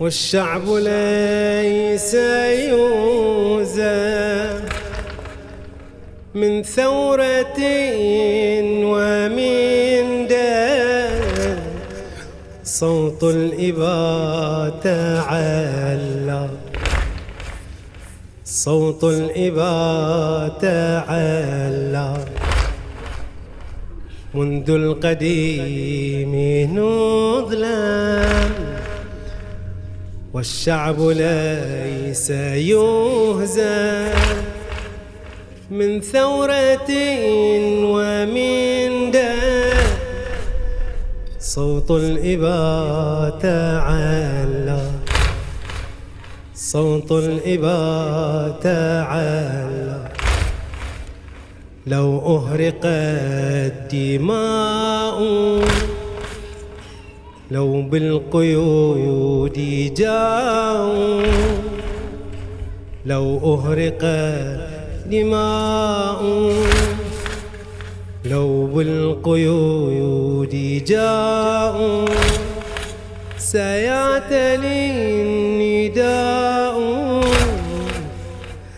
والشعب ليس يوزى من ثورة ومن دار صوت الإباء تعلى. صوت الإباء تعلى. منذ القديم نظلم والشعب ليس يهزم من ثورة ومن داء صوت الإباء تعلى صوت الإباء تعلى لو أهرقت دماء لو بالقيود جاءوا لو أهرق دماء لو بالقيود جاءوا سيعتلي النداء.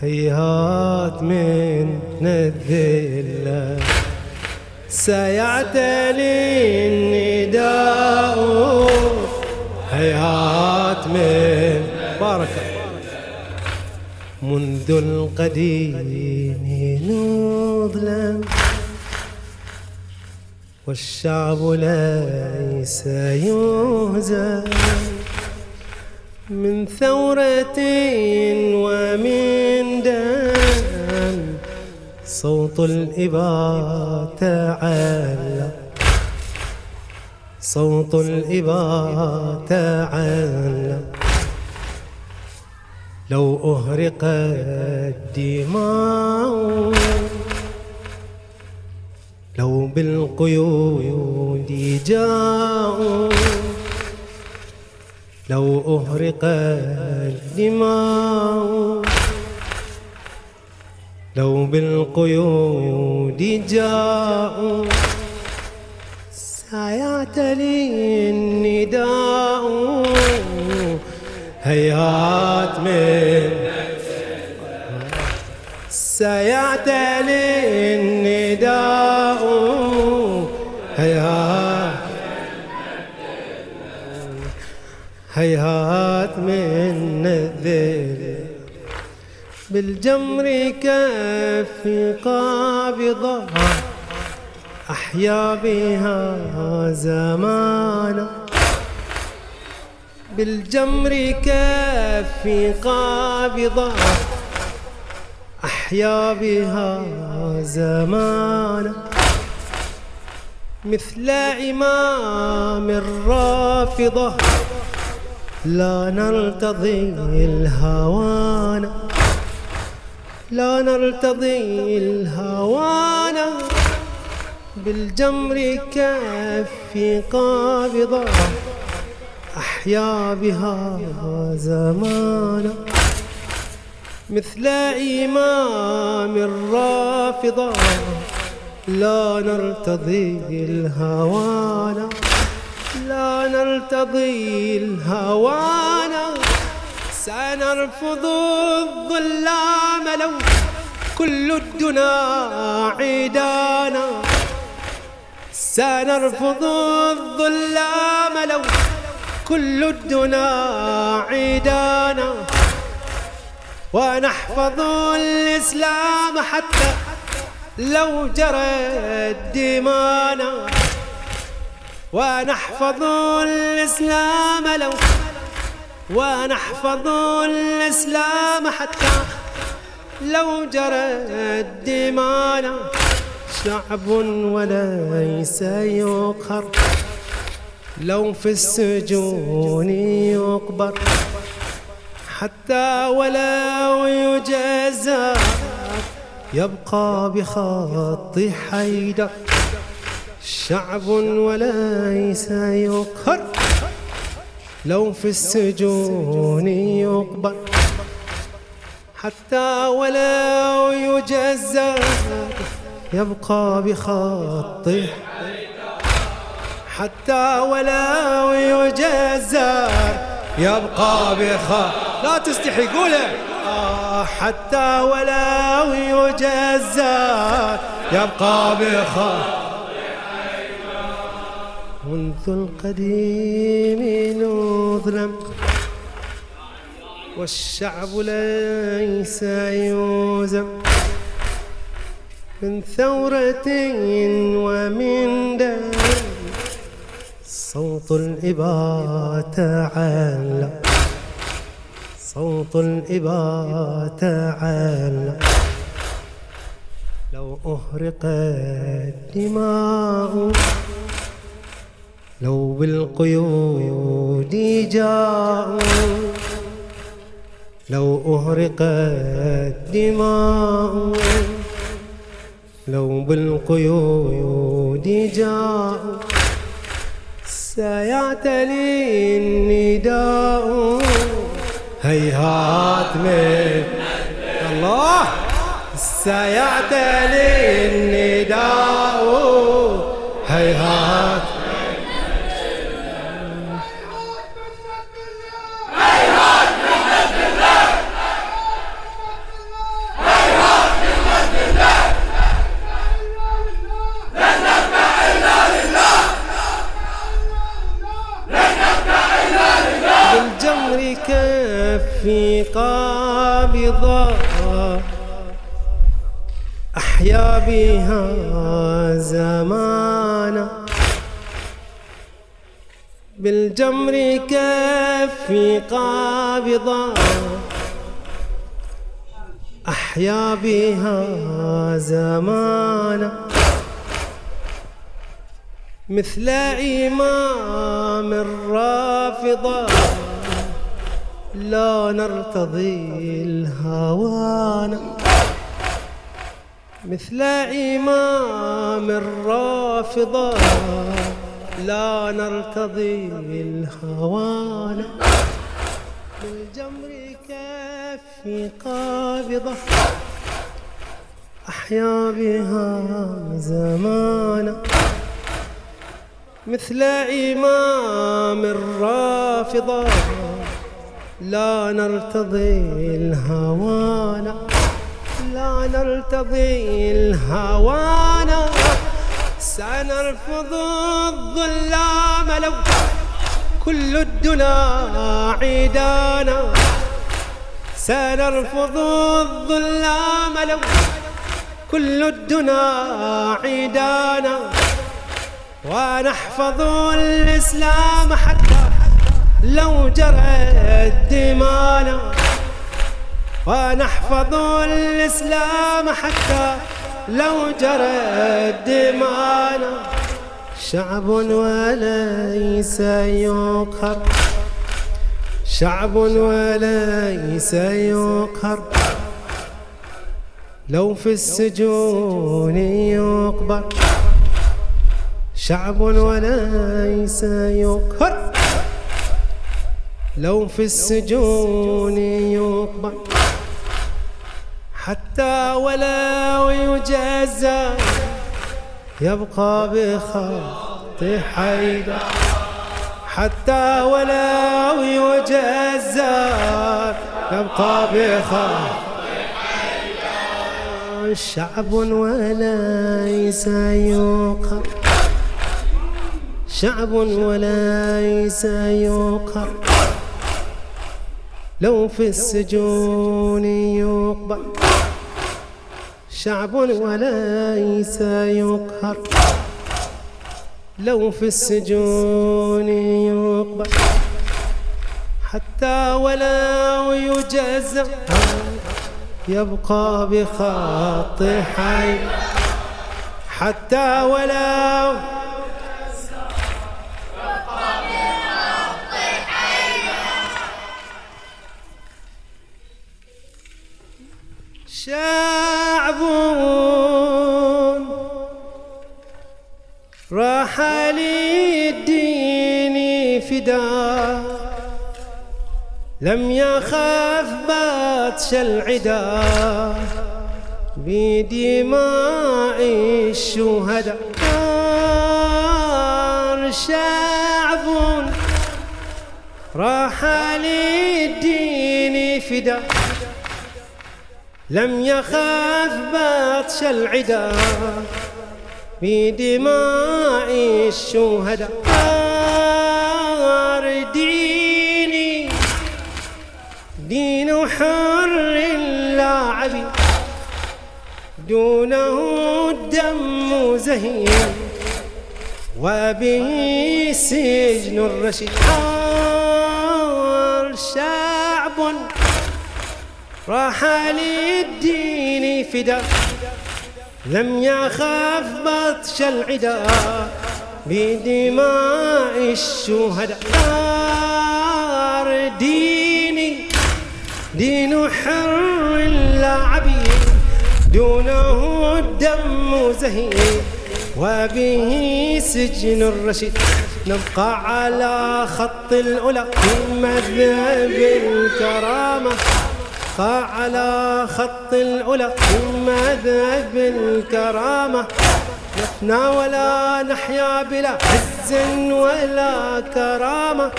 هيهات من الذلة سيعتلي النداء. هيهات من بارك منذ القديم نظلم والشعب ليس يهزم من ثورة ومن دم. صوت الإباء تعالى صوت الإباء تعالى لو أهرق الدماء لو بالقيود جاءوا لو أهرق الدماء لو بالقيود جاءوا سيعتلي النداء هيهات من سيعتلي النداء هيهات هيهات من الذل. بالجمر كف قابضة. أحيا بها زمانا. بالجمر كف قابضة. أحيا بها زمانا. مثل إمام الرافضة لا نرتضي الهوان لا نرتضي الهوان بالجمر كف قابضة أحيا بها زمانا. مثل إمام الرافضة لا نرتضي الهوان لا نرتضي الهوان سنرفض الظلام لو كل الدنا عيدانا سنرفض الظلام لو كل الدنا عيدانا. ونحفظ الإسلام حتى لو جرت دمانا ونحفظ الإسلام لو ونحفظ الإسلام حتى لو جرت دمانا شعب وليس يقهر. لو في السجون يقبر. حتى ولو يجازى يبقى بخط حيدر. شعب وليس يقهر. لو في السجون يقبر. حتى ولو يجزى يبقى بخط. حتى ولو يجزى يبقى بخاطر لا تستحي قولها. آه حتى ولو يجزى يبقى بخاطر منذ القديم نظلم والشعب ليس يوزم. من ثورة ومن دم. صوت الإباء تعالى صوت الإباء تعالى لو أهرقت دماء لو بالقيود جاءوا لو أهرقت دماء. لو بالقيود جاءوا سيعتلي النداء. هيهات من الله. سيعتلي النداء. هيهات في قابضة أحيا بها زمانا. بالجمر كفي قابضة أحيا بها زمانا. مثل إمام الرافضة. لا نرتضي الهوان مثل إمام الرافضة لا نرتضي الهوان بالجمر كفي قابضة أحيا بها زمانا. مثل إمام الرافضة لا نرتضي الهوانا. لا نرتضي الهوانا. سنرفض الظلام لو كل الدنا عيدانا. سنرفض الظلام لو كل الدنا عيدانا. ونحفظ الإسلام حتى لو جرت دمانا ونحفظ الإسلام حتى لو جرت دمانا شعب وليس يقهر. شعب وليس يقهر. لو في السجون يقبر. شعب وليس يقهر. لو في السجون يقبل. حتى ولو يجزى يبقى بخط حيدر. حتى ولو يجزى يبقى بخط شعب وليس يقهر. شعب وليس يقهر. لو في السجون يقبل. شعب وليس يقهر. لو في السجون يقبل. حتى ولو يجزى يبقى بخط حي حتى ولو شعب راح للدين فدا. لم يخاف باتش العدا. بدماء الشهداء. شعب راح للدين فدا. لم يخاف بطش العدا بدماء الشهداء. دار ديني دين حر لاعب دونه الدم زهير وبه سجن الرشيد. شعب راح للدين فدا. لم يخاف بطش العدا بدماء الشهداء. دار ديني دين حر لا عبيد دونه الدم زهير وبه سجن الرشيد. نبقى على خط الأولى. في مذهب الكرامة على خط الأولى في مذهب الكرامة نفنى ولا نحيا بلا عز ولا كرامة.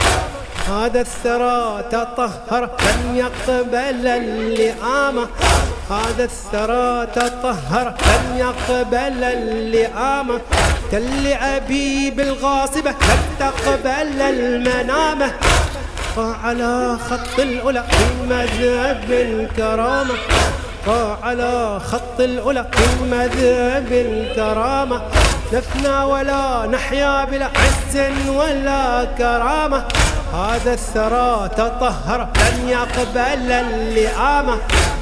هذا الثرى تطهر لن يقبل اللئامة. هذا الثرى تطهر لن يقبل اللئامة. كاللعبي بالغاصبة لن تقبل المنامة. على خط الأولى في مذهب الكرامة على خط الأولى في مذهب الكرامة نفنى ولا نحيا بلا عز ولا كرامة. هذا الثرى تطهر لن يقبل اللئامة.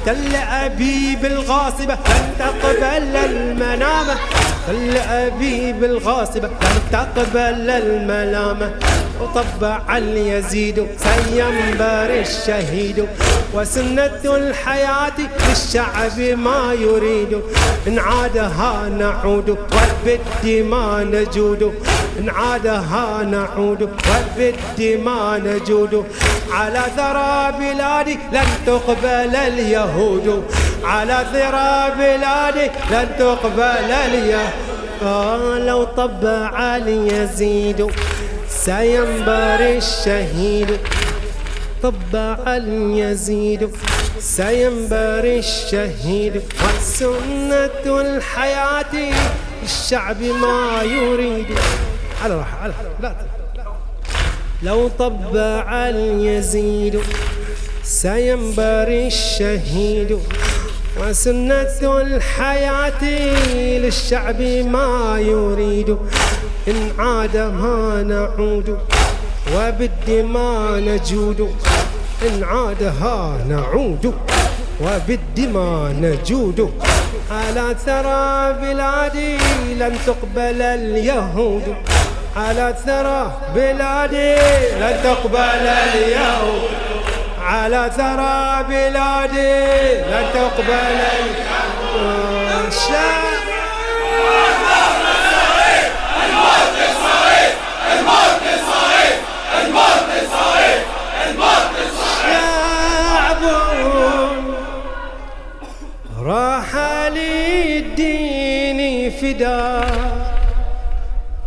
كالأبيب الغاصبة لن تقبل المنامة. كالأبيب الغاصبة لن تقبل الملامة. وطبع اليزيد سينبر الشهيد. وسنة الحياة للشعب ما يريد. إن عادها نعود وبالدماء نجود. إن عادها نعود وبالدماء نجود. على ثرى بلادي لن تقبل اليهود. على ثرى بلادي لن تقبل اليهود. لو طبع اليزيد سينبر الشهيد. طبع اليزيد سينبر الشهيد. وسنة الحياة الشعب ما يريد. على راحة على لا لو طبع اليزيد سينبر الشهيد. وسنة الحياة للشعب ما يريد. إن عاد ما نعود وبالدماء نجود. إن عادها نعود وبالدماء نجود. على ثرى بلادي لن تقبل اليهود؟ على ثرى بلادي لن تقبل اليهود؟ على ثرى بلادي لن تقبل راح للدين فدا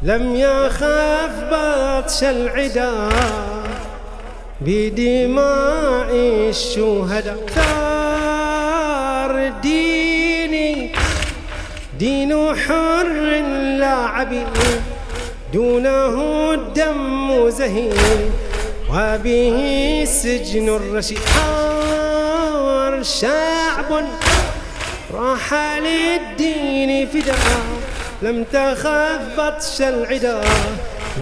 لم يخاف بطش العدا. بدماء الشهداء. ثار ديني دين حر لا عبيد. دونه الدم زهير وبه سجن الرشيد. حار شعب راح للدين فدا لم تخف بطش العدا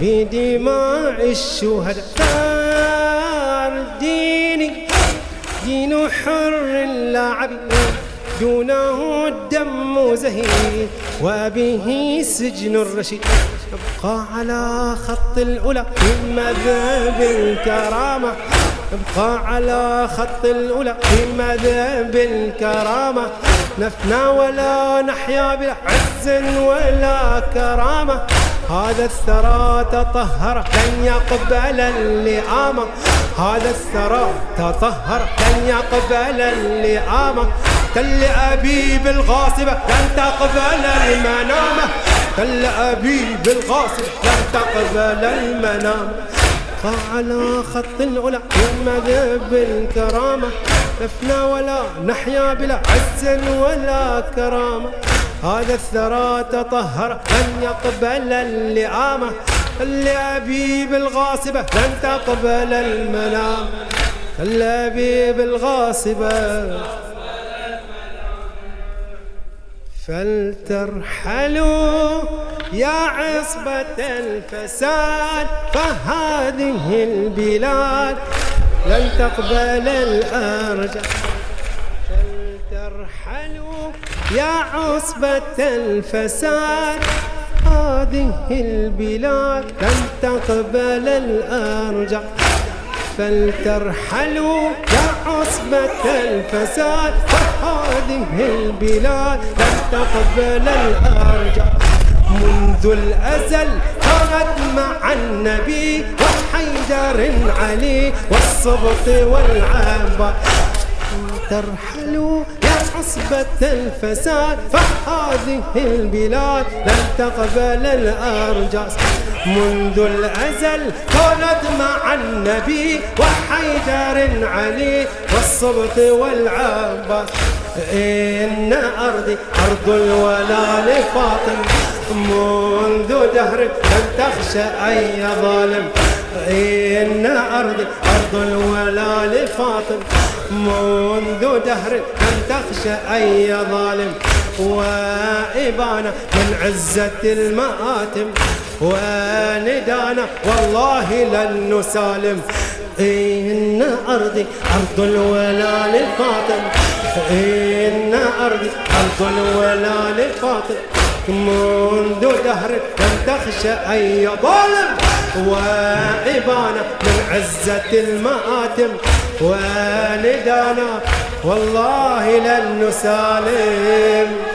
بدماء الشهداء. ثار ديني دين حر عبيد دونه الدم زهير وبه سجن الرشيد. ابقى على خط الأولى في مذهب الكرامة. ابقى على خط الأولى في مذهب الكرامة. نفنى ولا نحيا بلا عز ولا كرامة. هذا الثرى تطهر لن يقبل اللئامة هذا الثرى تطهر لن يقبل اللئامة كالأبيب الغاصبة لن تقبل المنامة كالأبيب الغاصبة لن تقبل المنامة على خط العلا والمذهب الكرامة. لفنا ولا نحيا بلا عز ولا كرامة. هذا الثرى تطهر لن يقبل اللئامة اللعبيب الغاصبة لن تقبل المنام. اللعبيب الغاصبة فلترحلوا يا عصبة الفساد فهذه البلاد لن تقبل الأرجاء فلترحلوا يا عصبة الفساد هذه البلاد لن تقبل الأرجاء فلترحلوا يا عصبة الفساد فهذه البلاد لن تقبل الأرجاء منذ الأزل كانت مع النبي وحيدر علي والصبط والعباس ترحلوا يا عصبة الفساد فهذه البلاد لن تقبل الأرجاس. منذ الأزل كانت مع النبي وحيدر علي والصبط والعباس. إن أرضي أرض الولا لفاطم منذ دهر لن تخشى أي ظالم. إن أرضي أرض الولا لفاطم. منذ دهر لن تخشى أي ظالم. وإبانا من عزة المآتم. وندانا والله لن نسالم. إن أرضي أرض الولا لفاطم إن أرضي أرض الولا لفاطم منذ دهر لم تخشى أي ظالم. وإبانا من عزة المآتم. وندانا والله لن نسالم.